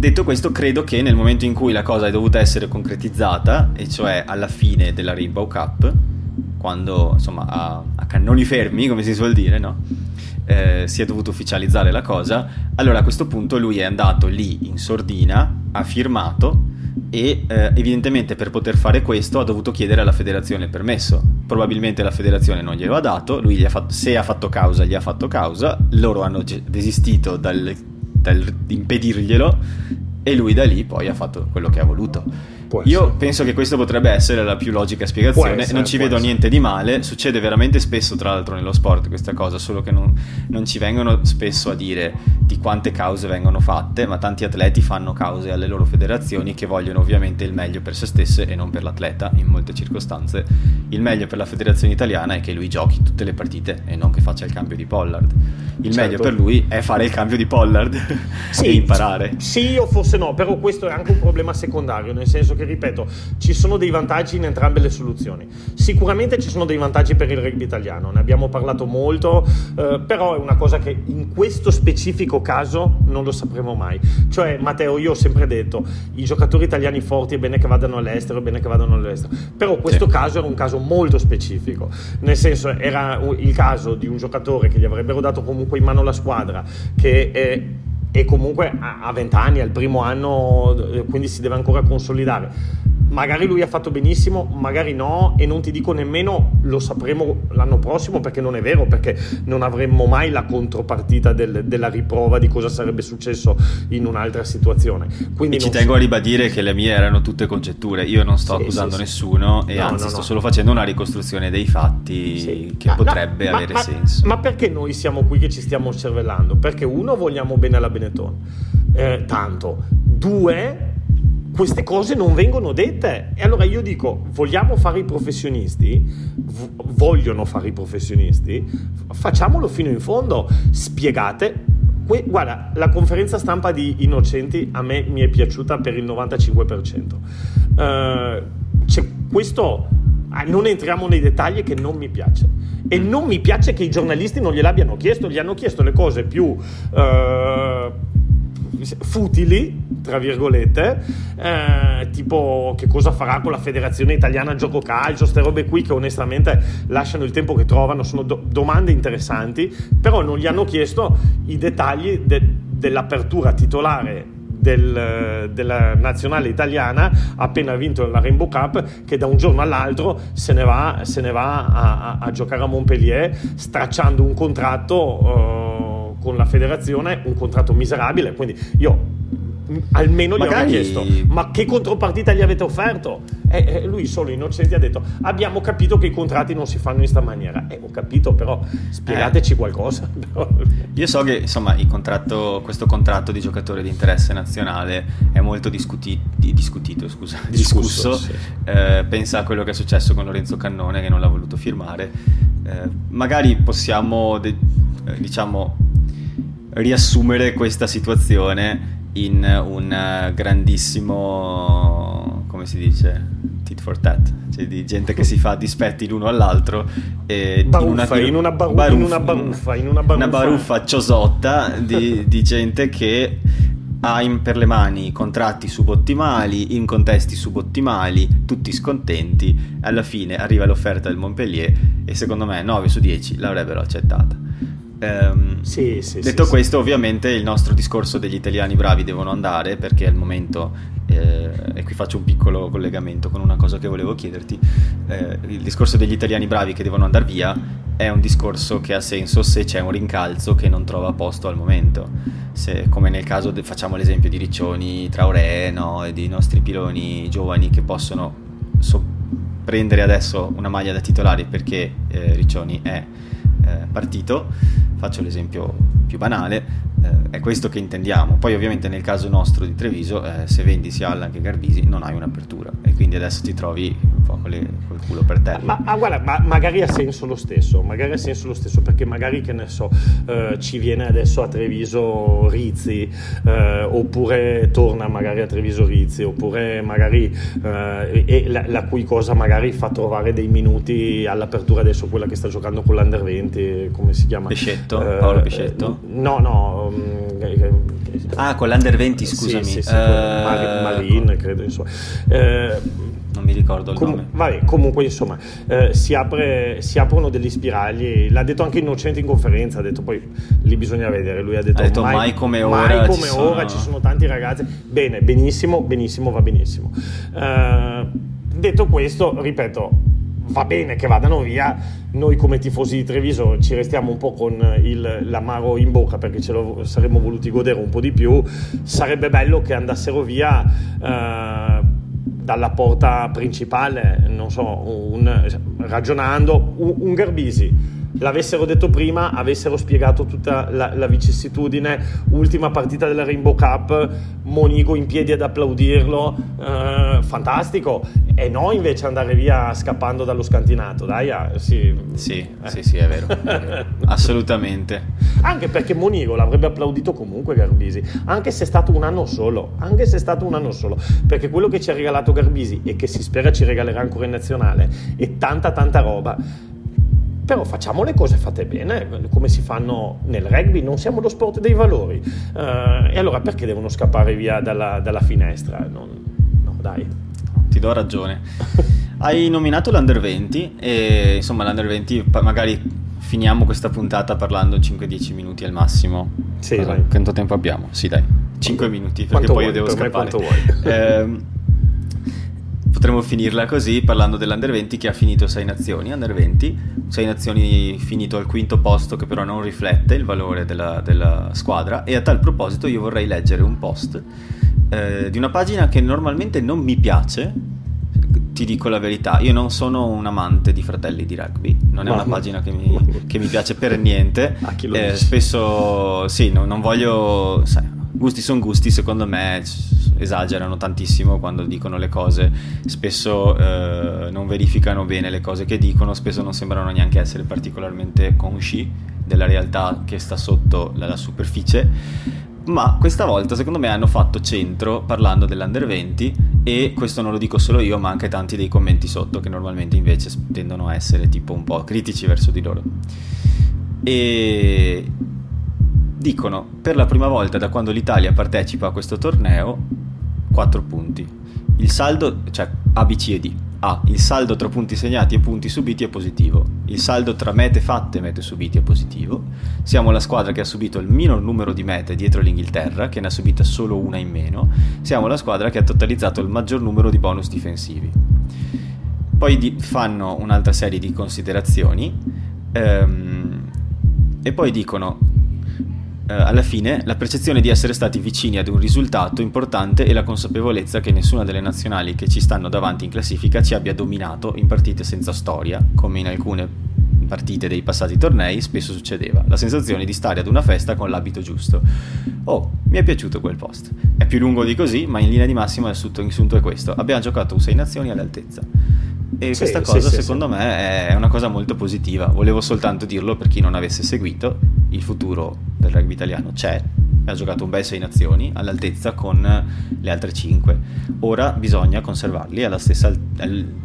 Detto questo, credo che nel momento in cui la cosa è dovuta essere concretizzata, e cioè alla fine della Rainbow Cup, quando insomma a, a cannoni fermi, come si suol dire, no? eh, si è dovuto ufficializzare la cosa, allora a questo punto lui è andato lì in sordina, ha firmato e eh, evidentemente per poter fare questo ha dovuto chiedere alla federazione il permesso. Probabilmente la federazione non glielo ha dato, lui ha fatto, se ha fatto causa gli ha fatto causa, loro hanno desistito dal, dal impedirglielo e lui da lì poi ha fatto quello che ha voluto. Io penso che questa potrebbe essere la più logica spiegazione, essere, non ci vedo essere. niente di male, succede veramente spesso tra l'altro nello sport questa cosa, solo che non, non, ci vengono spesso a dire di quante cause vengono fatte, ma tanti atleti fanno cause alle loro federazioni che vogliono ovviamente il meglio per se stesse e non per l'atleta in molte circostanze. Il meglio per la federazione italiana è che lui giochi tutte le partite e non che faccia il cambio di Pollard. Il certo. meglio per lui è fare il cambio di Pollard sì, e imparare. Sì, o forse no, però questo è anche un problema secondario, nel senso che che ripeto, ci sono dei vantaggi in entrambe le soluzioni. Sicuramente ci sono dei vantaggi per il rugby italiano, ne abbiamo parlato molto, eh, però è una cosa che in questo specifico caso non lo sapremo mai. Cioè, Matteo, io ho sempre detto, i giocatori italiani forti è bene che vadano all'estero, è bene che vadano all'estero, però questo sì. caso era un caso molto specifico, nel senso era il caso di un giocatore che gli avrebbero dato comunque in mano la squadra, che è e comunque ha 20 anni, il primo anno, eh, quindi si deve ancora consolidare. Magari lui ha fatto benissimo, magari no, e non ti dico nemmeno lo sapremo l'anno prossimo perché non è vero, perché non avremmo mai la contropartita del, della riprova di cosa sarebbe successo in un'altra situazione. Quindi e ci tengo so. a ribadire che le mie erano tutte congetture, io non sto sì, accusando sì, nessuno sì. e no, anzi no, sto no. solo facendo una ricostruzione dei fatti che potrebbe avere ma, senso. Ma perché noi siamo qui che ci stiamo cervellando? Perché uno vogliamo bene alla Benetton, eh, tanto, due queste cose non vengono dette. E allora io dico, vogliamo fare i professionisti? V- vogliono fare i professionisti? Facciamolo fino in fondo, spiegate. Que- guarda, la conferenza stampa di Innocenti a me mi è piaciuta per il 95%. Uh, eh, questo ah, non entriamo nei dettagli che non mi piace e non mi piace che i giornalisti non gliel'abbiano chiesto gli hanno chiesto le cose più uh, futili, tra virgolette, eh, tipo che cosa farà con la Federazione Italiana Gioco Calcio, queste robe qui che onestamente lasciano il tempo che trovano, sono do- domande interessanti, però non gli hanno chiesto i dettagli de- dell'apertura titolare del, della nazionale italiana appena vinto la Rainbow Cup che da un giorno all'altro se ne va, se ne va a, a, a giocare a Montpellier stracciando un contratto uh, con la federazione un contratto miserabile, quindi io almeno gli Magari... ho chiesto ma che contropartita gli avete offerto e, lui solo innocente ha detto abbiamo capito che i contratti non si fanno in questa maniera e ho capito però spiegateci eh. qualcosa io so che insomma contratto, questo contratto di giocatore di interesse nazionale è molto discuti- discutito scusa, discusso, discusso sì. eh, pensa a quello che è successo con Lorenzo Cannone che non l'ha voluto firmare eh, magari possiamo de- eh, diciamo riassumere questa situazione in un grandissimo come si dice tit for tat, cioè di gente che si fa dispetti l'uno all'altro. E baruffa, in, una, in, una baru- baruffa, in una baruffa, in una baruffa. Una baruffa ciosotta di, di gente che ha in, per le mani contratti subottimali, in contesti subottimali, tutti scontenti. Alla fine arriva l'offerta del Montpellier e secondo me 9 su 10 l'avrebbero accettata. Um, sì, sì, detto sì, questo, ovviamente il nostro discorso degli italiani bravi devono andare perché al momento, eh, e qui faccio un piccolo collegamento con una cosa che volevo chiederti, eh, il discorso degli italiani bravi che devono andare via è un discorso che ha senso se c'è un rincalzo che non trova posto al momento. Se, come nel caso, de, facciamo l'esempio di Riccioni, Traoré no? e dei nostri piloni giovani che possono so- prendere adesso una maglia da titolari perché eh, Riccioni è eh, partito, faccio l'esempio più banale, eh, è questo che intendiamo. Poi ovviamente nel caso nostro di Treviso, eh, se vendi sia Allan che Garbisi non hai un'apertura e quindi adesso ti trovi un po' con, le, con il culo per terra. Ma, ma guarda, ma magari ha senso lo stesso, magari ha senso lo stesso perché magari che ne so, eh, ci viene adesso a Treviso Rizzi eh, oppure torna magari a Treviso Rizzi oppure magari eh, la, la, cui cosa magari fa trovare dei minuti all'apertura adesso quella che sta giocando con l'Under 20, come si chiama? Pescetto, Paolo Pescetto? no, no ah, con l'Under 20, scusami. Sì, sì, sì, uh, Marin, credo, insomma. Uh, non mi ricordo il com- nome. Vabbè, comunque, insomma, eh, si, apre, si, aprono degli spiragli. L'ha detto anche Innocente in conferenza. Ha detto poi lì bisogna vedere. Lui ha detto, ha detto mai, mai, come ora. Mai come ci ora sono... ci sono tanti ragazzi. Bene, benissimo, benissimo, va benissimo. Eh, detto questo, ripeto, va bene che vadano via, noi come tifosi di Treviso ci restiamo un po' con il, l'amaro in bocca perché ce lo saremmo voluti godere un po' di più, sarebbe bello che andassero via eh, dalla porta principale, non so, un, ragionando, un, un Garbisi l'avessero detto prima, avessero spiegato tutta la, la, vicissitudine, ultima partita della Rainbow Cup, Monigo in piedi ad applaudirlo, eh, fantastico, e no invece andare via scappando dallo scantinato, dai, ah, sì. Sì, eh. sì, sì, è vero, assolutamente. Anche perché Monigo l'avrebbe applaudito comunque Garbisi, anche se è stato un anno solo, anche se è stato un anno solo, perché quello che ci ha regalato Garbisi e che si spera ci regalerà ancora in nazionale è tanta tanta roba però facciamo le cose fatte bene, come si fanno nel rugby, non siamo lo sport dei valori. Uh, e allora perché devono scappare via dalla, dalla finestra? Non, no, dai. Ti do ragione. Hai nominato l'Under 20 e insomma l'Under 20 magari finiamo questa puntata parlando 5-10 minuti al massimo. Sì, dai. Quanto tempo abbiamo? Sì, dai. 5 minuti perché poi vuoi, io devo scappare. Me quanto vuoi. eh, potremmo finirla così parlando dell'Under 20 che ha finito 6 nazioni. Under 20, 6 nazioni finito al quinto posto che però non riflette il valore della, della squadra. E a tal proposito io vorrei leggere un post eh, di una pagina che normalmente non mi piace. Ti dico la verità, io non sono un amante di fratelli di rugby, non è una pagina che mi, che mi, piace per niente. Eh, spesso sì, no, non voglio. Sai, gusti sono gusti, secondo me esagerano tantissimo quando dicono le cose, spesso eh, non verificano bene le cose che dicono, spesso non sembrano neanche essere particolarmente consci della realtà che sta sotto la, la superficie. Ma questa volta secondo me hanno fatto centro parlando dell'Under 20 e questo non lo dico solo io ma anche tanti dei commenti sotto che normalmente invece tendono a essere tipo un po' critici verso di loro. E dicono per la prima volta da quando l'Italia partecipa a questo torneo 4 punti. Il saldo, cioè A, B, C e D. A. Il saldo tra punti segnati e punti subiti è positivo. Il saldo tra mete fatte e mete subiti è positivo. Siamo la squadra che ha subito il minor numero di mete dietro l'Inghilterra, che ne ha subita solo una in meno. Siamo la squadra che ha totalizzato il maggior numero di bonus difensivi. Poi di- fanno un'altra serie di considerazioni ehm, e poi dicono eh, alla fine la percezione di essere stati vicini ad un risultato importante e la consapevolezza che nessuna delle nazionali che ci stanno davanti in classifica ci abbia dominato in partite senza storia, come in alcune partite dei passati tornei spesso succedeva, la sensazione di stare ad una festa con l'abito giusto. Oh, mi è piaciuto quel post. È più lungo di così, ma in linea di massima il sunto è questo. Abbiamo giocato un 6 nazioni all'altezza. E sì, questa cosa sì, secondo sì, me è una cosa molto positiva. Volevo soltanto dirlo per chi non avesse seguito, il futuro del rugby italiano c'è, ha giocato un bel 6 nazioni all'altezza con le altre 5. Ora bisogna conservarli alla stessa,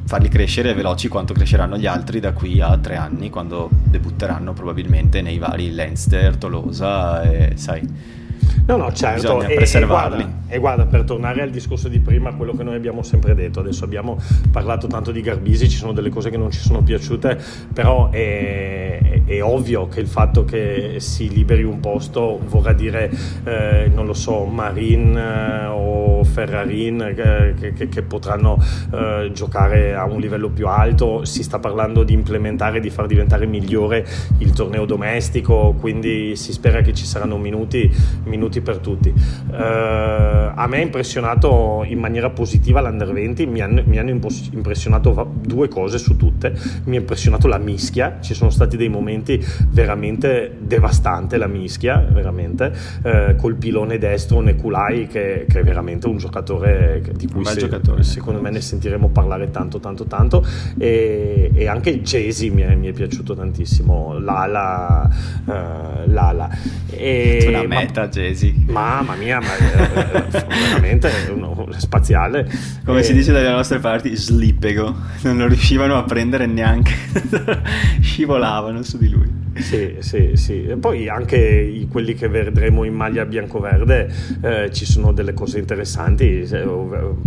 farli crescere veloci quanto cresceranno gli altri da qui a tre anni, quando debutteranno probabilmente nei vari Leinster, Tolosa e sai No, no, certo. Bisogna preservarli. E, e, guarda, e, guarda, per tornare al discorso di prima, quello che noi abbiamo sempre detto, adesso abbiamo parlato tanto di Garbisi, ci sono delle cose che non ci sono piaciute, però è, è, è ovvio che il fatto che si liberi un posto vorrà dire, eh, non lo so, Marin eh, o Ferrarin eh, che, che, che, potranno eh, giocare a un livello più alto, si sta parlando di implementare, di far diventare migliore il torneo domestico, quindi si spera che ci saranno minuti, minuti minuti per tutti. Uh, a me ha impressionato in maniera positiva l'Under 20, mi hanno, mi hanno impressionato due cose su tutte, mi ha impressionato la mischia, ci sono stati dei momenti veramente devastanti la mischia, veramente, uh, col pilone destro Nekulai che, che, è veramente un giocatore di cui se, giocatore, secondo me ne sentiremo parlare tanto tanto tanto e, e anche Jay-Z mi è, mi è piaciuto tantissimo, l'ala, uh, l'ala. E, una meta ma, mesi. Mamma mia, ma è, è veramente uno spaziale. Come e... si dice dalle nostre parti, slippego. Non lo riuscivano a prendere neanche, scivolavano su di lui. Sì, sì, sì. Poi anche quelli che vedremo in maglia bianco-verde eh, ci sono delle cose interessanti.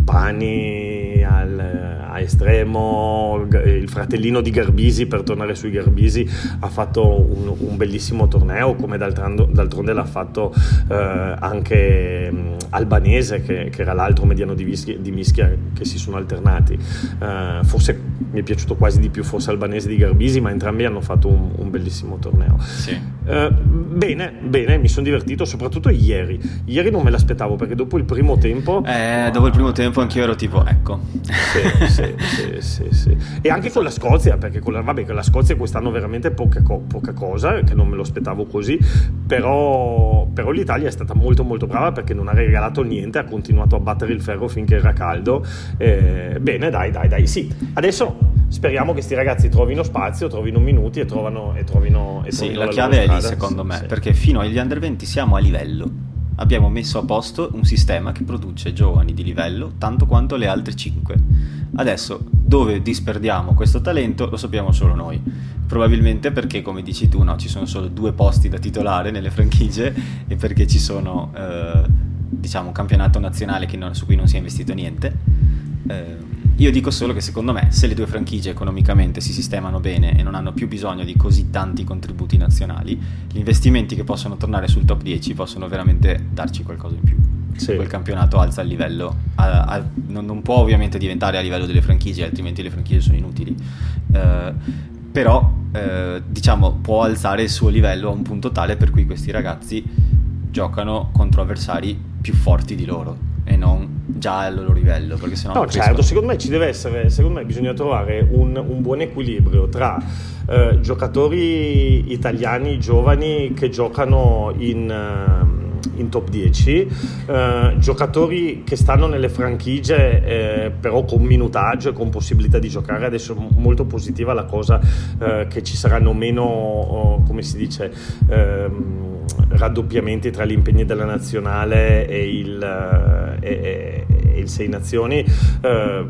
Pani al, a estremo, il fratellino di Garbisi, per tornare sui Garbisi, ha fatto un, un bellissimo torneo, come d'altronde l'ha fatto eh, anche um, Albanese, che, che, era l'altro mediano di, vischia, di, mischia che si sono alternati. Uh, forse mi è piaciuto quasi di più forse Albanese di Garbisi, ma entrambi hanno fatto un, un bellissimo torneo. Sì. Uh, bene, bene, mi sono divertito, soprattutto ieri. Ieri non me l'aspettavo perché dopo il primo tempo... Eh, dopo il primo tempo anch'io ero tipo, ecco. Sì, sì, sì, sì, sì. E anche con la Scozia, perché con la, vabbè, con la Scozia quest'anno veramente poca, poca cosa, che non me lo aspettavo così, però, però l'Italia è stata molto molto brava perché non ha regalato niente, ha continuato a battere il ferro finché era caldo. Eh, bene, dai, dai, dai, sì. Adesso speriamo che questi ragazzi trovino spazio, trovino minuti e trovino, e trovino, e trovino sì, la, la chiave è lì secondo me, sì. perché fino agli under 20 siamo a livello. Abbiamo messo a posto un sistema che produce giovani di livello tanto quanto le altre 5. Adesso, dove disperdiamo questo talento lo sappiamo solo noi. Probabilmente perché, come dici tu, no, ci sono solo due posti da titolare nelle franchigie e perché ci sono, eh, diciamo, un campionato nazionale non, su cui non si è investito niente. Eh, io dico solo che secondo me se le due franchigie economicamente si sistemano bene e non hanno più bisogno di così tanti contributi nazionali, gli investimenti che possono tornare sul top 10 possono veramente darci qualcosa in più. Sì. Quel campionato alza il livello, a, a, non, non, può ovviamente diventare a livello delle franchigie, altrimenti le franchigie sono inutili. Uh, però uh, diciamo può alzare il suo livello a un punto tale per cui questi ragazzi giocano contro avversari più forti di loro e non già al loro livello. Perché sennò no, certo, secondo me ci deve essere, secondo me bisogna trovare un, un buon equilibrio tra eh, giocatori italiani giovani che giocano in... Eh, in top 10, eh, giocatori che stanno nelle franchigie eh, però con minutaggio e con possibilità di giocare, adesso è molto positiva la cosa eh, che ci saranno meno, oh, come si dice, ehm, raddoppiamenti tra gli impegni della nazionale e il, eh, e, e il Sei Nazioni. Eh,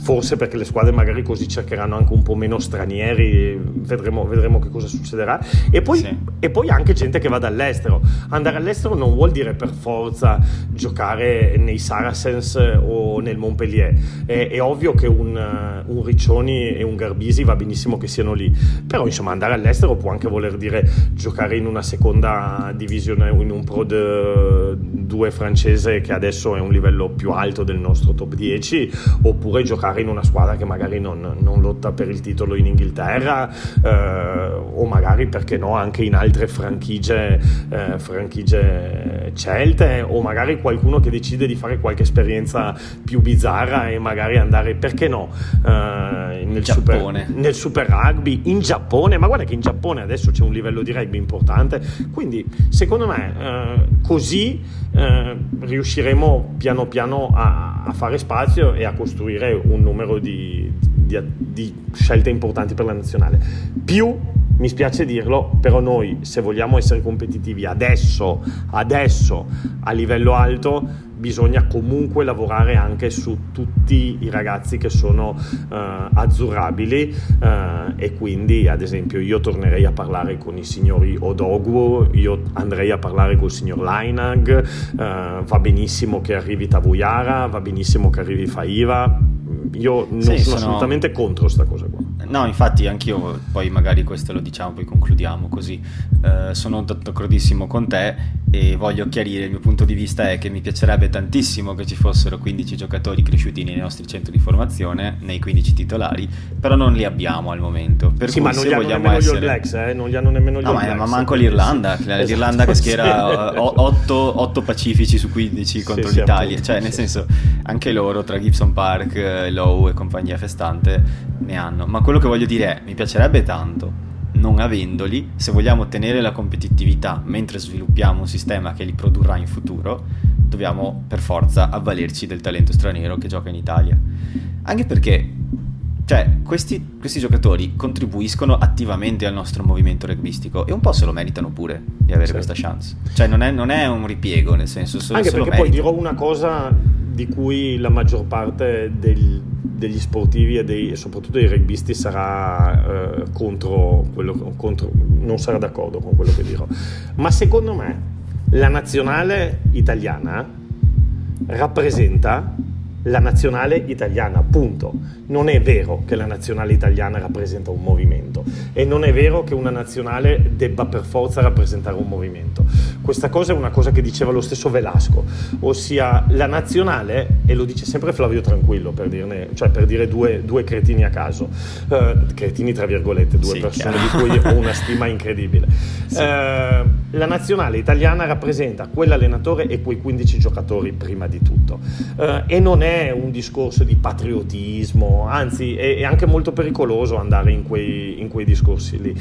forse perché le squadre magari così cercheranno anche un po' meno stranieri, vedremo, vedremo che cosa succederà. E poi, sì. e poi, anche gente che vada all'estero. Andare all'estero non vuol dire per forza giocare nei Saracens o nel Montpellier. È, è ovvio che un, un, Riccioni e un Garbisi va benissimo che siano lì, però insomma andare all'estero può anche voler dire giocare in una seconda divisione, in un Pro 2 francese che adesso è un livello più alto del nostro top 10, oppure giocare giocare in una squadra che magari non, non lotta per il titolo in Inghilterra eh, o magari perché no anche in altre franchigie, eh, franchigie celte o magari qualcuno che decide di fare qualche esperienza più bizzarra e magari andare perché no eh, nel, super, nel, super, rugby in Giappone ma guarda che in Giappone adesso c'è un livello di rugby importante quindi secondo me eh, così eh, riusciremo piano piano a, a fare spazio e a costruire un numero di, di, di, scelte importanti per la nazionale. Più mi spiace dirlo, però noi se vogliamo essere competitivi adesso, adesso a livello alto, bisogna comunque lavorare anche su tutti i ragazzi che sono uh, azzurrabili uh, e quindi ad esempio io tornerei a parlare con i signori Odogwu, io andrei a parlare con il signor Lainag, uh, va benissimo che arrivi Tavuyara, va benissimo che arrivi Faiva, io non sì, sono, sono assolutamente contro questa cosa qua. No, infatti anch'io, poi magari questo lo diciamo, poi concludiamo così. Eh, sono d'accordissimo con te e voglio chiarire il mio punto di vista è che mi piacerebbe tantissimo che ci fossero 15 giocatori cresciuti nei nostri centri di formazione, nei 15 titolari, però non li abbiamo al momento. Per sì, ma non li hanno nemmeno essere... gli All Blacks, eh? non li hanno nemmeno gli no, All Blacks. Ma, ma manco l'Irlanda, esatto, l'Irlanda che schiera sì. 8, 8, pacifici su 15 contro sì, l'Italia, sì, cioè nel senso anche loro tra Gibson Park, Lowe e compagnia festante ne hanno, ma quello che voglio dire è mi piacerebbe tanto non avendoli, se vogliamo ottenere la competitività mentre sviluppiamo un sistema che li produrrà in futuro, dobbiamo per forza avvalerci del talento straniero che gioca in Italia. Anche perché cioè, questi, questi, giocatori contribuiscono attivamente al nostro movimento rugbyistico e un po' se lo meritano pure di avere certo. questa chance. Cioè, non è, non è, un ripiego, nel senso solo Anche perché poi dirò una cosa di cui la maggior parte del, degli sportivi e, dei, soprattutto dei rugbisti sarà eh, contro quello, contro, non sarà d'accordo con quello che dirò. Ma secondo me la nazionale italiana rappresenta la nazionale italiana, punto. Non è vero che la nazionale italiana rappresenta un movimento e non è vero che una nazionale debba per forza rappresentare un movimento. Questa cosa è una cosa che diceva lo stesso Velasco, ossia la nazionale, e lo dice sempre Flavio Tranquillo per, dirne, cioè per dire due, due, cretini a caso, uh, cretini tra virgolette, due sì, persone chiaro. di cui ho una stima incredibile. Sì. Uh, la nazionale italiana rappresenta quell'allenatore e quei 15 giocatori prima di tutto uh, e non è un discorso di patriottismo, anzi è, è anche molto pericoloso andare in quei, in quei discorsi lì.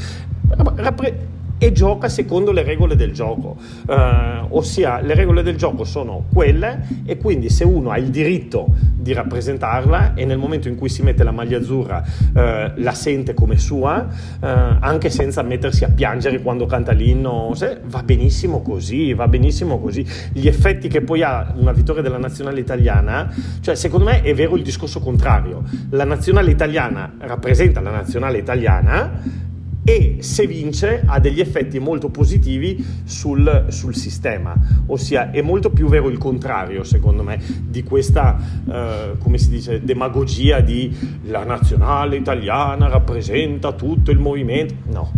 Rappre- e gioca secondo le regole del gioco, eh, ossia le regole del gioco sono quelle e quindi se uno ha il diritto di rappresentarla e nel momento in cui si mette la maglia azzurra eh, la sente come sua, eh, anche senza mettersi a piangere quando canta l'inno, se, va benissimo così, va benissimo così. Gli effetti che poi ha una vittoria della nazionale italiana, cioè secondo me è vero il discorso contrario, la nazionale italiana rappresenta la nazionale italiana, e se vince ha degli effetti molto positivi sul, sul, sistema, ossia è molto più vero il contrario secondo me di questa, eh, come si dice, demagogia di la nazionale italiana rappresenta tutto il movimento, no.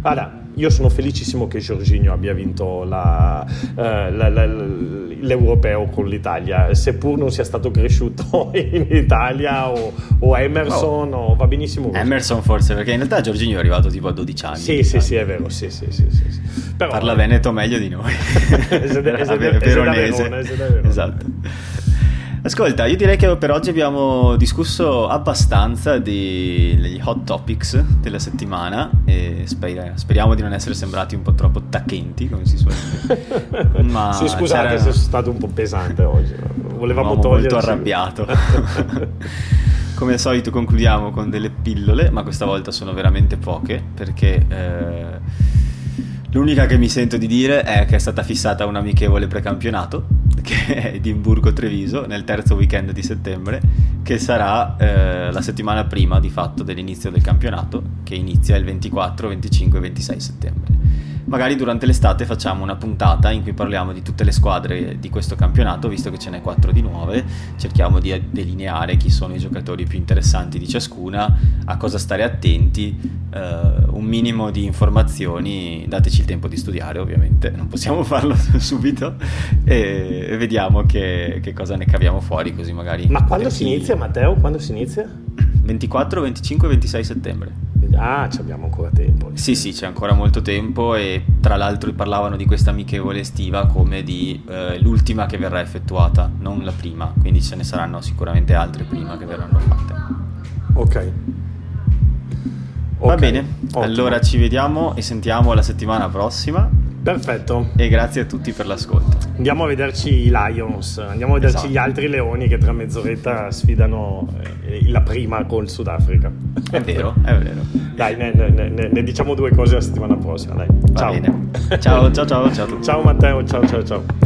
Guarda, io sono felicissimo che Giorginio abbia vinto la, eh, la, la, l'europeo con l'Italia, seppur non sia stato cresciuto in Italia o, o Emerson, oh. o, va benissimo. Così. Emerson forse, perché in realtà Giorginio è arrivato tipo a 12 anni. Sì, sì, sì, è vero, sì, sì, sì, sì. Però, Parla Veneto meglio di noi. Veronese. Esatto. Ascolta, io direi che per oggi abbiamo discusso abbastanza degli hot topics della settimana e sper- speriamo di non essere sembrati un po' troppo tacchenti, come si suol dire. Ma sì, scusate se sono stato un po' pesante oggi. Volevamo toglierci. molto arrabbiato. come al solito concludiamo con delle pillole, ma questa volta sono veramente poche perché... Eh, L'unica che mi sento di dire è che è stata fissata un amichevole precampionato, che è Edimburgo-Treviso, nel terzo weekend di settembre, che sarà eh, la settimana prima di fatto dell'inizio del campionato, che inizia il 24, 25 e 26 settembre magari durante l'estate facciamo una puntata in cui parliamo di tutte le squadre di questo campionato, visto che ce n'è quattro di nuove, cerchiamo di delineare chi sono i giocatori più interessanti di ciascuna, a cosa stare attenti, eh, un minimo di informazioni, dateci il tempo di studiare ovviamente, non possiamo farlo subito, e, e vediamo che, che, cosa ne caviamo fuori così magari... Ma quando si inizia Matteo? Quando si inizia? 24, 25 26 settembre. Ah, abbiamo ancora tempo. Sì, sì, c'è ancora molto tempo e tra l'altro parlavano di questa amichevole estiva come di eh, l'ultima che verrà effettuata, non la prima, quindi ce ne saranno sicuramente altre prima che verranno fatte. Ok. Va bene, Ottimo. allora ci vediamo e sentiamo la settimana prossima Perfetto. E grazie a tutti per l'ascolto. Andiamo a vederci i Lions, andiamo a vederci esatto. gli altri leoni che tra mezz'oretta sfidano eh, la prima col Sudafrica. È vero, è vero. Dai, ne, ne, ne, ne diciamo due cose la settimana prossima. Dai. Ciao. Ciao, ciao, ciao, ciao. Ciao Matteo, ciao, ciao, ciao.